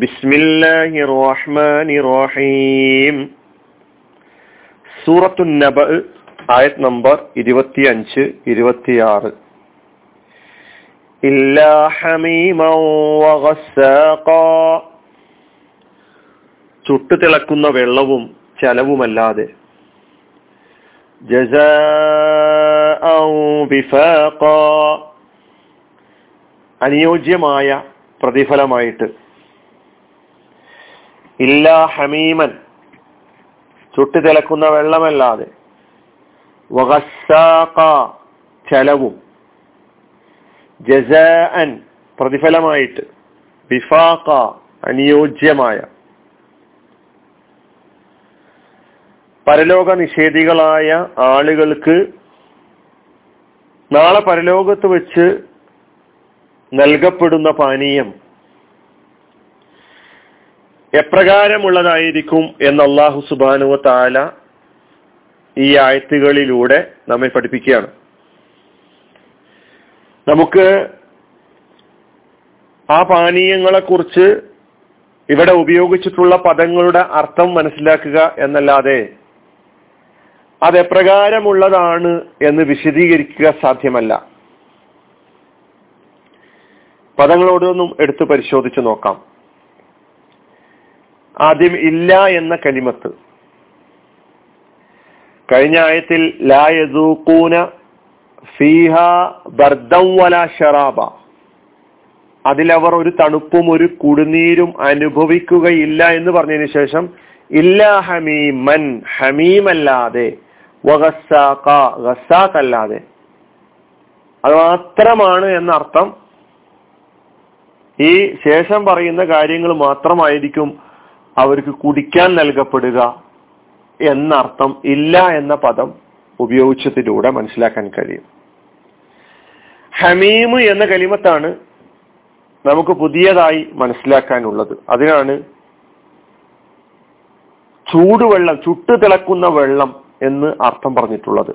ബിസ്മില്ലാഹി റഹ്മാനി റഹീം സൂറത്തു നബ ആയത് നമ്പർ ഇരുപത്തിയഞ്ച് ഇരുപത്തിയാറ്. ഇല്ലാ ഹമീമൻ وغساقا ചുട്ടു തിളക്കുന്ന വെള്ളവും ചലവുമല്ലാതെ. അനുയോജ്യമായ പ്രതിഫലമായിട്ട് ഇല്ലാ ഹമീമൻ. ചുട്ടു തിളക്കുന്ന വെള്ളമല്ലാതെ ചലവും. ജസാൻ പ്രതിഫലമായിട്ട്. വിഫാഖ അനുയോജ്യമായ. പരലോക നിഷേധികളായ ആളുകൾക്ക് നാളെ പരലോകത്ത് വെച്ച് നൽകപ്പെടുന്ന പാനീയം എപ്രകാരമുള്ളതായിരിക്കും എന്ന് അള്ളാഹു സുബാനുവ താല ഈ ആയത്തുകളിലൂടെ നമ്മെ പഠിപ്പിക്കുകയാണ്. നമുക്ക് ആ പാനീയങ്ങളെ കുറിച്ച് ഇവിടെ ഉപയോഗിച്ചിട്ടുള്ള പദങ്ങളുടെ അർത്ഥം മനസ്സിലാക്കുക എന്നല്ലാതെ അതെപ്രകാരമുള്ളതാണ് എന്ന് വിശദീകരിക്കുക സാധ്യമല്ല. പദങ്ങളോടൊന്നും എടുത്തു പരിശോധിച്ചു നോക്കാം. ആദ്യം ഇല്ല എന്ന കലിമത്ത്. കഴിഞ്ഞ ആയത്തിൽ ലാ യദൂക്കൂന ഫീഹ ബർദം വല ഷറാബ. അതിലവർ ഒരു തണുപ്പും ഒരു കുടുനീരും അനുഭവിക്കുകയില്ല എന്ന് പറഞ്ഞതിന് ശേഷം ഇല്ല ഹമീമൻ ഹമീമല്ലാതെ അല്ലാതെ അത് മാത്രമാണ് എന്നർത്ഥം. ഈ ശേഷം പറയുന്ന കാര്യങ്ങൾ മാത്രമായിരിക്കും അവർക്ക് കുടിക്കാൻ നൽകപ്പെടുക എന്നർത്ഥം ഇല്ല എന്ന പദം ഉപയോഗിച്ചതിലൂടെ മനസ്സിലാക്കാൻ കഴിയും. ഹമീമ് എന്ന കലിമത്താണ് നമുക്ക് പുതിയതായി മനസ്സിലാക്കാനുള്ളത്. അതിനാണ് ചൂടുവെള്ളം ചുട്ടു തിളക്കുന്ന വെള്ളം എന്ന് അർത്ഥം പറഞ്ഞിട്ടുള്ളത്.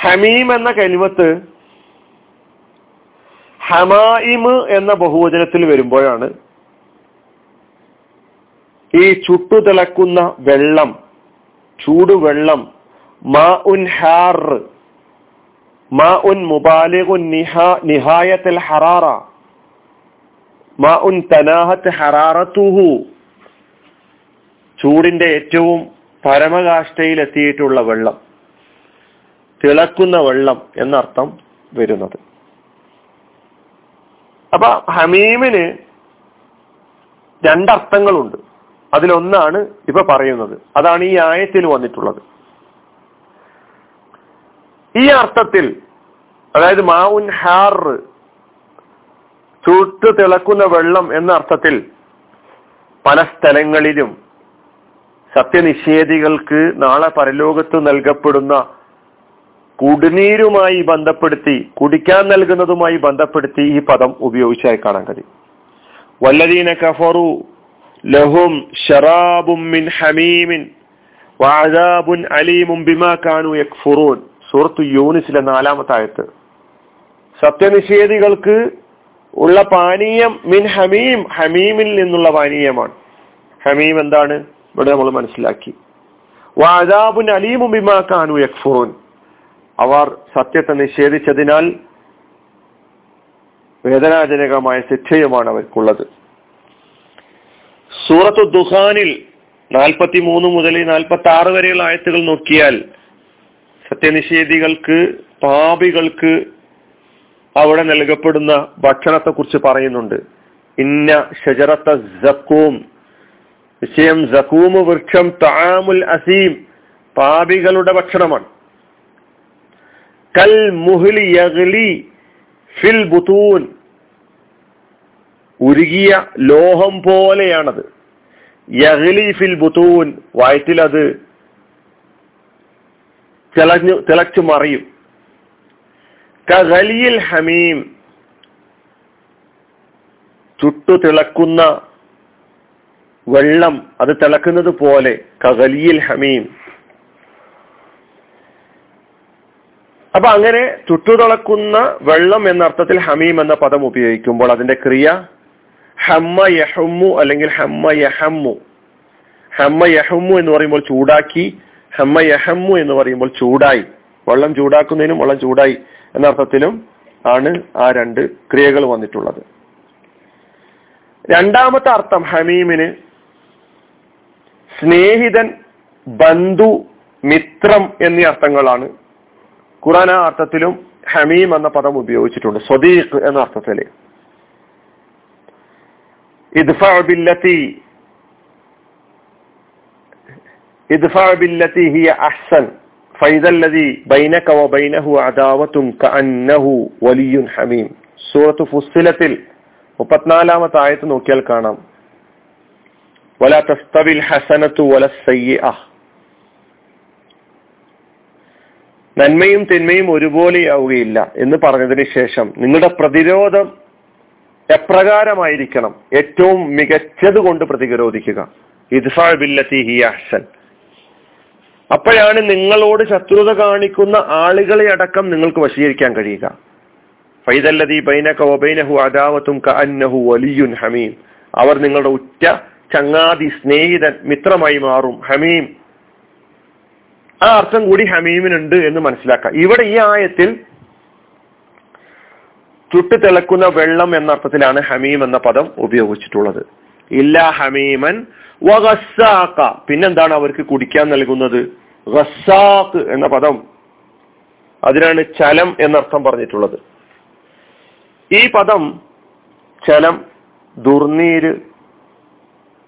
ഹമീം എന്ന കലിമത്ത് ഹമായിമ് എന്ന ബഹുവചനത്തിൽ വരുമ്പോഴാണ് ഈ ചുട്ടുതിളക്കുന്ന വെള്ളം ചൂടുവെള്ളം മാ ഉൻ ഹാർ മാ ഉൻ മുബാലിഗുൻ നിഹാ നിഹായത്തിൽ ഹറാറ മാ ഉൻ തനാഹത്ത് ഹറാറത്തുഹു ചൂടിന്റെ ഏറ്റവും പരമകാഷ്ഠയിൽ എത്തിയിട്ടുള്ള വെള്ളം തിളക്കുന്ന വെള്ളം എന്നർത്ഥം വരുന്നത്. അപ്പൊ ഹമീമിന് രണ്ടർത്ഥങ്ങളുണ്ട്. അതിലൊന്നാണ് ഇപ്പൊ പറയുന്നത്. അതാണ് ഈ ആയത്തിൽ വന്നിട്ടുള്ളത്. ഈ അർത്ഥത്തിൽ അതായത് മാവുൻ ഹാർ ചൂട്ട് തിളക്കുന്ന വെള്ളം എന്ന അർത്ഥത്തിൽ പല സ്ഥലങ്ങളിലും സത്യനിഷേധികൾക്ക് നാളെ പരലോകത്ത് നൽകപ്പെടുന്ന കുടിനീരുമായി ബന്ധപ്പെടുത്തി കുടിക്കാൻ നൽകുന്നതുമായി ബന്ധപ്പെടുത്തി ഈ പദം ഉപയോഗിച്ചായി കാണാൻ കഴിയും. വല്ലതീന കഫറു ലഹും ഷറാബും മിൻ ഹമീമിൻ വാദാബുൻ അലീമും ബിമാ കാനു യക്ഫുറൂൻ. സൂറത്ത് യൂനിസിലെ നാലാമത്തെ ആയത്ത് സത്യനിഷേധികൾക്ക് ഉള്ള പാനീയം മിൻ ഹമീം. ഹമീമിൽ നിന്നുള്ള പാനീയമാണ്. ഹമീം എന്താണ്? ഇവിടെ നമ്മൾ മനസ്സിലാക്കി. വാദാബുൻ അലീമും ബിമാ കാനു യക്ഫുറൂൻ. അവർ സത്യത്തെ നിഷേധിച്ചതിനാൽ വേദനാജനകമായ ശിക്ഷയുമാണ് അവർക്കുള്ളത്. സൂറത്തു ദുഹാനിൽ നാൽപ്പത്തി മൂന്ന് മുതൽ നാൽപ്പത്തി ആറ് വരെയുള്ള ആയത്തുകൾ നോക്കിയാൽ സത്യനിഷേധികൾക്ക് പാപികൾക്ക് അവിടെ നൽകപ്പെടുന്ന ഭക്ഷണത്തെ കുറിച്ച് പറയുന്നുണ്ട്. ഇന്ന ഷജറത്ത ജക്കൂം വിഷയം ജക്കൂമ് വൃക്ഷം താമുൽ അസീം പാപികളുടെ ഭക്ഷണമാണ്. കൽ മുഹ്ലി ഫിൽ ബുത്തൂൻ ഉരുകിയ ലോഹം പോലെയാണത്. യഹ്ലീഫിൽ ഫിൽ ബുത്തൂൻ വയറ്റിൽ അത് തിളഞ്ഞു തിളച്ചു മറിയും. കഹലിയിൽ ഹമീം ചുട്ടു തിളക്കുന്ന വെള്ളം അത് തിളക്കുന്നത് പോലെ കഹലിയിൽ ഹമീം. അപ്പൊ അങ്ങനെ ചുട്ടുതിളക്കുന്ന വെള്ളം എന്ന അർത്ഥത്തിൽ ഹമീം എന്ന പദം ഉപയോഗിക്കുമ്പോൾ അതിന്റെ ക്രിയ ഹമ്മ യഹമ്മു അല്ലെങ്കിൽ ഹമ്മ യഹമ്മു. ഹമ്മ യഹമ്മു എന്ന് പറയുമ്പോൾ ചൂടാക്കി ഹമ്മ യഹമ്മു എന്ന് പറയുമ്പോൾ ചൂടായി. വെള്ളം ചൂടാക്കുന്നതിനും വെള്ളം ചൂടായി എന്ന അർത്ഥത്തിലും ആണ് ആ രണ്ട് ക്രിയകൾ വന്നിട്ടുള്ളത്. രണ്ടാമത്തെ അർത്ഥം ഹമീമിന് സ്നേഹിതൻ ബന്ധു മിത്രം എന്നീ അർത്ഥങ്ങളാണ്. ഖുറാൻ ആ അർത്ഥത്തിലും ഹമീം എന്ന പദം ഉപയോഗിച്ചിട്ടുണ്ട്. സ്വദീഖ് എന്ന അർത്ഥത്തിൽ. ഇദ്ഫഅ ബില്ലത്തി ഇദ്ഫഅ ബില്ലത്തി ഹിയ അഹ്സൻ فإذا الذي بينك وبينه عداوة كأنه ولي حميم സൂറത്ത് ഫുസ്സിലത്തിൽ മുപ്പത്തിനാലാമത്തെ ആയത്ത് നോക്കിയാൽ കാണാം വല തസ്തവിൽ ഹസനത്തു വല സയ്യ നന്മയും തിന്മയും ഒരുപോലെയാവുകയില്ല എന്ന് പറഞ്ഞതിന് ശേഷം നിങ്ങളുടെ പ്രതിരോധം എപ്രകാരമായിരിക്കണം ഏറ്റവും മികച്ചത് കൊണ്ട് പ്രതിരോധിക്കുക? ഇദ്ഫാ ബില്ലത്തി ഹി അഹ്സൻ. അപ്പോഴാണ് നിങ്ങളോട് ശത്രുത കാണിക്കുന്ന ആളുകളെ അടക്കം നിങ്ങൾക്ക് വശീകരിക്കാൻ കഴിയുക. ഫൈദല്ലതി ബൈനക അദാവത്തും കഅന്നഹു വലിയുൻ ഹമീം. അവർ നിങ്ങളുടെ ഉറ്റ ചങ്ങാതി സ്നേഹിതൻ മിത്രമായി മാറും. ഹമീം. ആ അർത്ഥം കൂടി ഹമീമിനുണ്ട് എന്ന് മനസ്സിലാക്കാം. ഇവിടെ ഈ ആയത്തിൽ ചുട്ടു തിളക്കുന്ന വെള്ളം എന്ന അർത്ഥത്തിലാണ് ഹമീം എന്ന പദം ഉപയോഗിച്ചിട്ടുള്ളത്. ഇല്ല ഹമീമൻ പിന്നെന്താണ് അവർക്ക് കുടിക്കാൻ നൽകുന്നത്? ഗസാഖ് എന്ന പദം. അതിനാണ് ചലം എന്നർത്ഥം പറഞ്ഞിട്ടുള്ളത്. ഈ പദം ചലം ദുർനീര്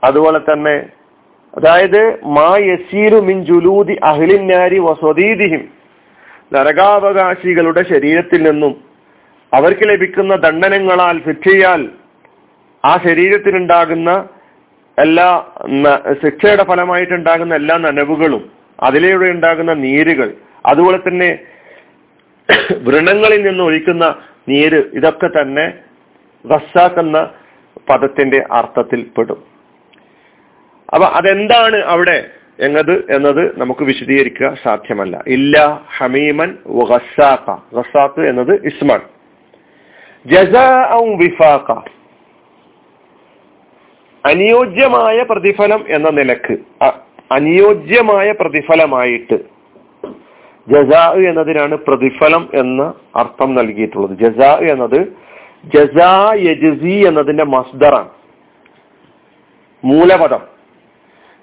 അതുപോലെ തന്നെ അതായത് മാ യസീരു മിൻ ജുലൂദി അഹ്ലിന്നാരി വസദീദിഹിം നരകാവകാശികളുടെ ശരീരത്തിൽ നിന്നും അവർക്ക് ലഭിക്കുന്ന ദണ്ഡനങ്ങളാൽ ശിക്ഷയാൽ ആ ശരീരത്തിനുണ്ടാകുന്ന എല്ലാ ശിക്ഷയുടെ ഫലമായിട്ടുണ്ടാകുന്ന എല്ലാ നനവുകളും അതിലൂടെ ഉണ്ടാകുന്ന നീരുകൾ അതുപോലെ തന്നെ വ്രണങ്ങളിൽ നിന്ന് ഒഴിക്കുന്ന നീര് ഇതൊക്കെ തന്നെ റസ്സാക്കുന്ന പദത്തിന്റെ അർത്ഥത്തിൽ പെടും. അപ്പൊ അതെന്താണ് അവിടെ എന്നത് എന്നത് നമുക്ക് വിശദീകരിക്കുക സാധ്യമല്ല. ഇല്ല ഹമീമൻ ഗസാഖ് എന്നത് ഇസ്മാൻ ജസാ വിഫാഖ. അനുയോജ്യമായ പ്രതിഫലം എന്ന നിലയ്ക്ക് അനുയോജ്യമായ പ്രതിഫലമായിട്ട്. ജസാ എന്നതിനാണ് പ്രതിഫലം എന്ന അർത്ഥം നൽകിയിട്ടുള്ളത്. ജസാ എന്നത് ജസാ യജസി എന്നതിന്റെ മസ്ദറാണ്. മൂലപദം.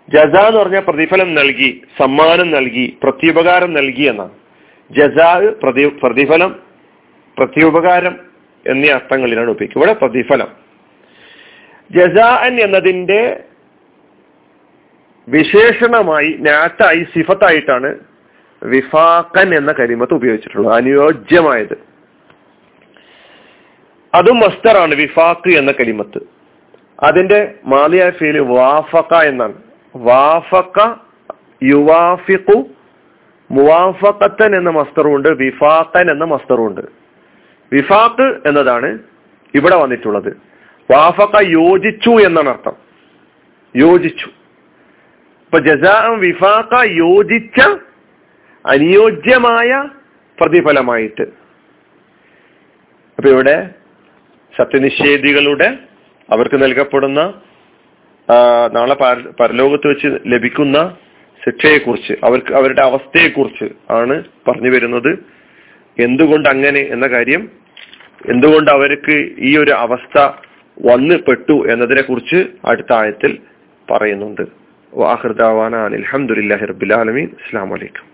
ജസ എന്ന് പറഞ്ഞാൽ പ്രതിഫലം നൽകി സമ്മാനം നൽകി പ്രത്യുപകാരം നൽകി എന്നാണ്. ജസാ പ്രതി പ്രതിഫലം പ്രത്യുപകാരം എന്നീ അർത്ഥങ്ങളിലാണ് ഉപയോഗിക്കുക ഇവിടെ പ്രതിഫലം. ജസാൻ എന്നതിന്റെ വിശേഷണമായി നാറ്റായി സിഫത്തായിട്ടാണ് വിഫാക്കൻ എന്ന കരിമത്ത് ഉപയോഗിച്ചിട്ടുള്ളത്. അനുയോജ്യമായത്. അതും മസ്തറാണ് വിഫാക്ക് എന്ന കരിമത്ത്. അതിന്റെ മാലിയായ ഫീൽ വാഫക്ക എന്നാണ്. വാഫക്ക യുവാഫിഖു മുവാഫക്കത്തൻ എന്ന മസ്തറുണ്ട് വിഫാക്കൻ എന്ന മസ്തറുണ്ട്. വിഫാക്ക് എന്നതാണ് ഇവിടെ വന്നിട്ടുള്ളത്. വാഫക്ക യോജിച്ചു എന്നാണ് അർത്ഥം. യോജിച്ചു. ഇപ്പൊ ജസാം വിഫാക്ക യോജിച്ച അനുയോജ്യമായ പ്രതിഫലമായിട്ട്. അപ്പൊ ഇവിടെ സത്യനിഷേധികളുടെ അവർക്ക് നൽകപ്പെടുന്ന നാളെ പരലോകത്ത് വെച്ച് ലഭിക്കുന്ന ശിക്ഷയെക്കുറിച്ച് അവർക്ക് അവരുടെ അവസ്ഥയെക്കുറിച്ച് ആണ് പറഞ്ഞു വരുന്നത്. എന്തുകൊണ്ട് അങ്ങനെ എന്ന കാര്യം എന്തുകൊണ്ട് അവർക്ക് ഈ ഒരു അവസ്ഥ വന്ന് പെട്ടു എന്നതിനെ കുറിച്ച് അടുത്ത ആയത്തിൽ പറയുന്നുണ്ട്. വാഹൃദാവാന അലഹമുല്ലാഹി റബുലാലമീൻ അസ്സാം വലൈക്കും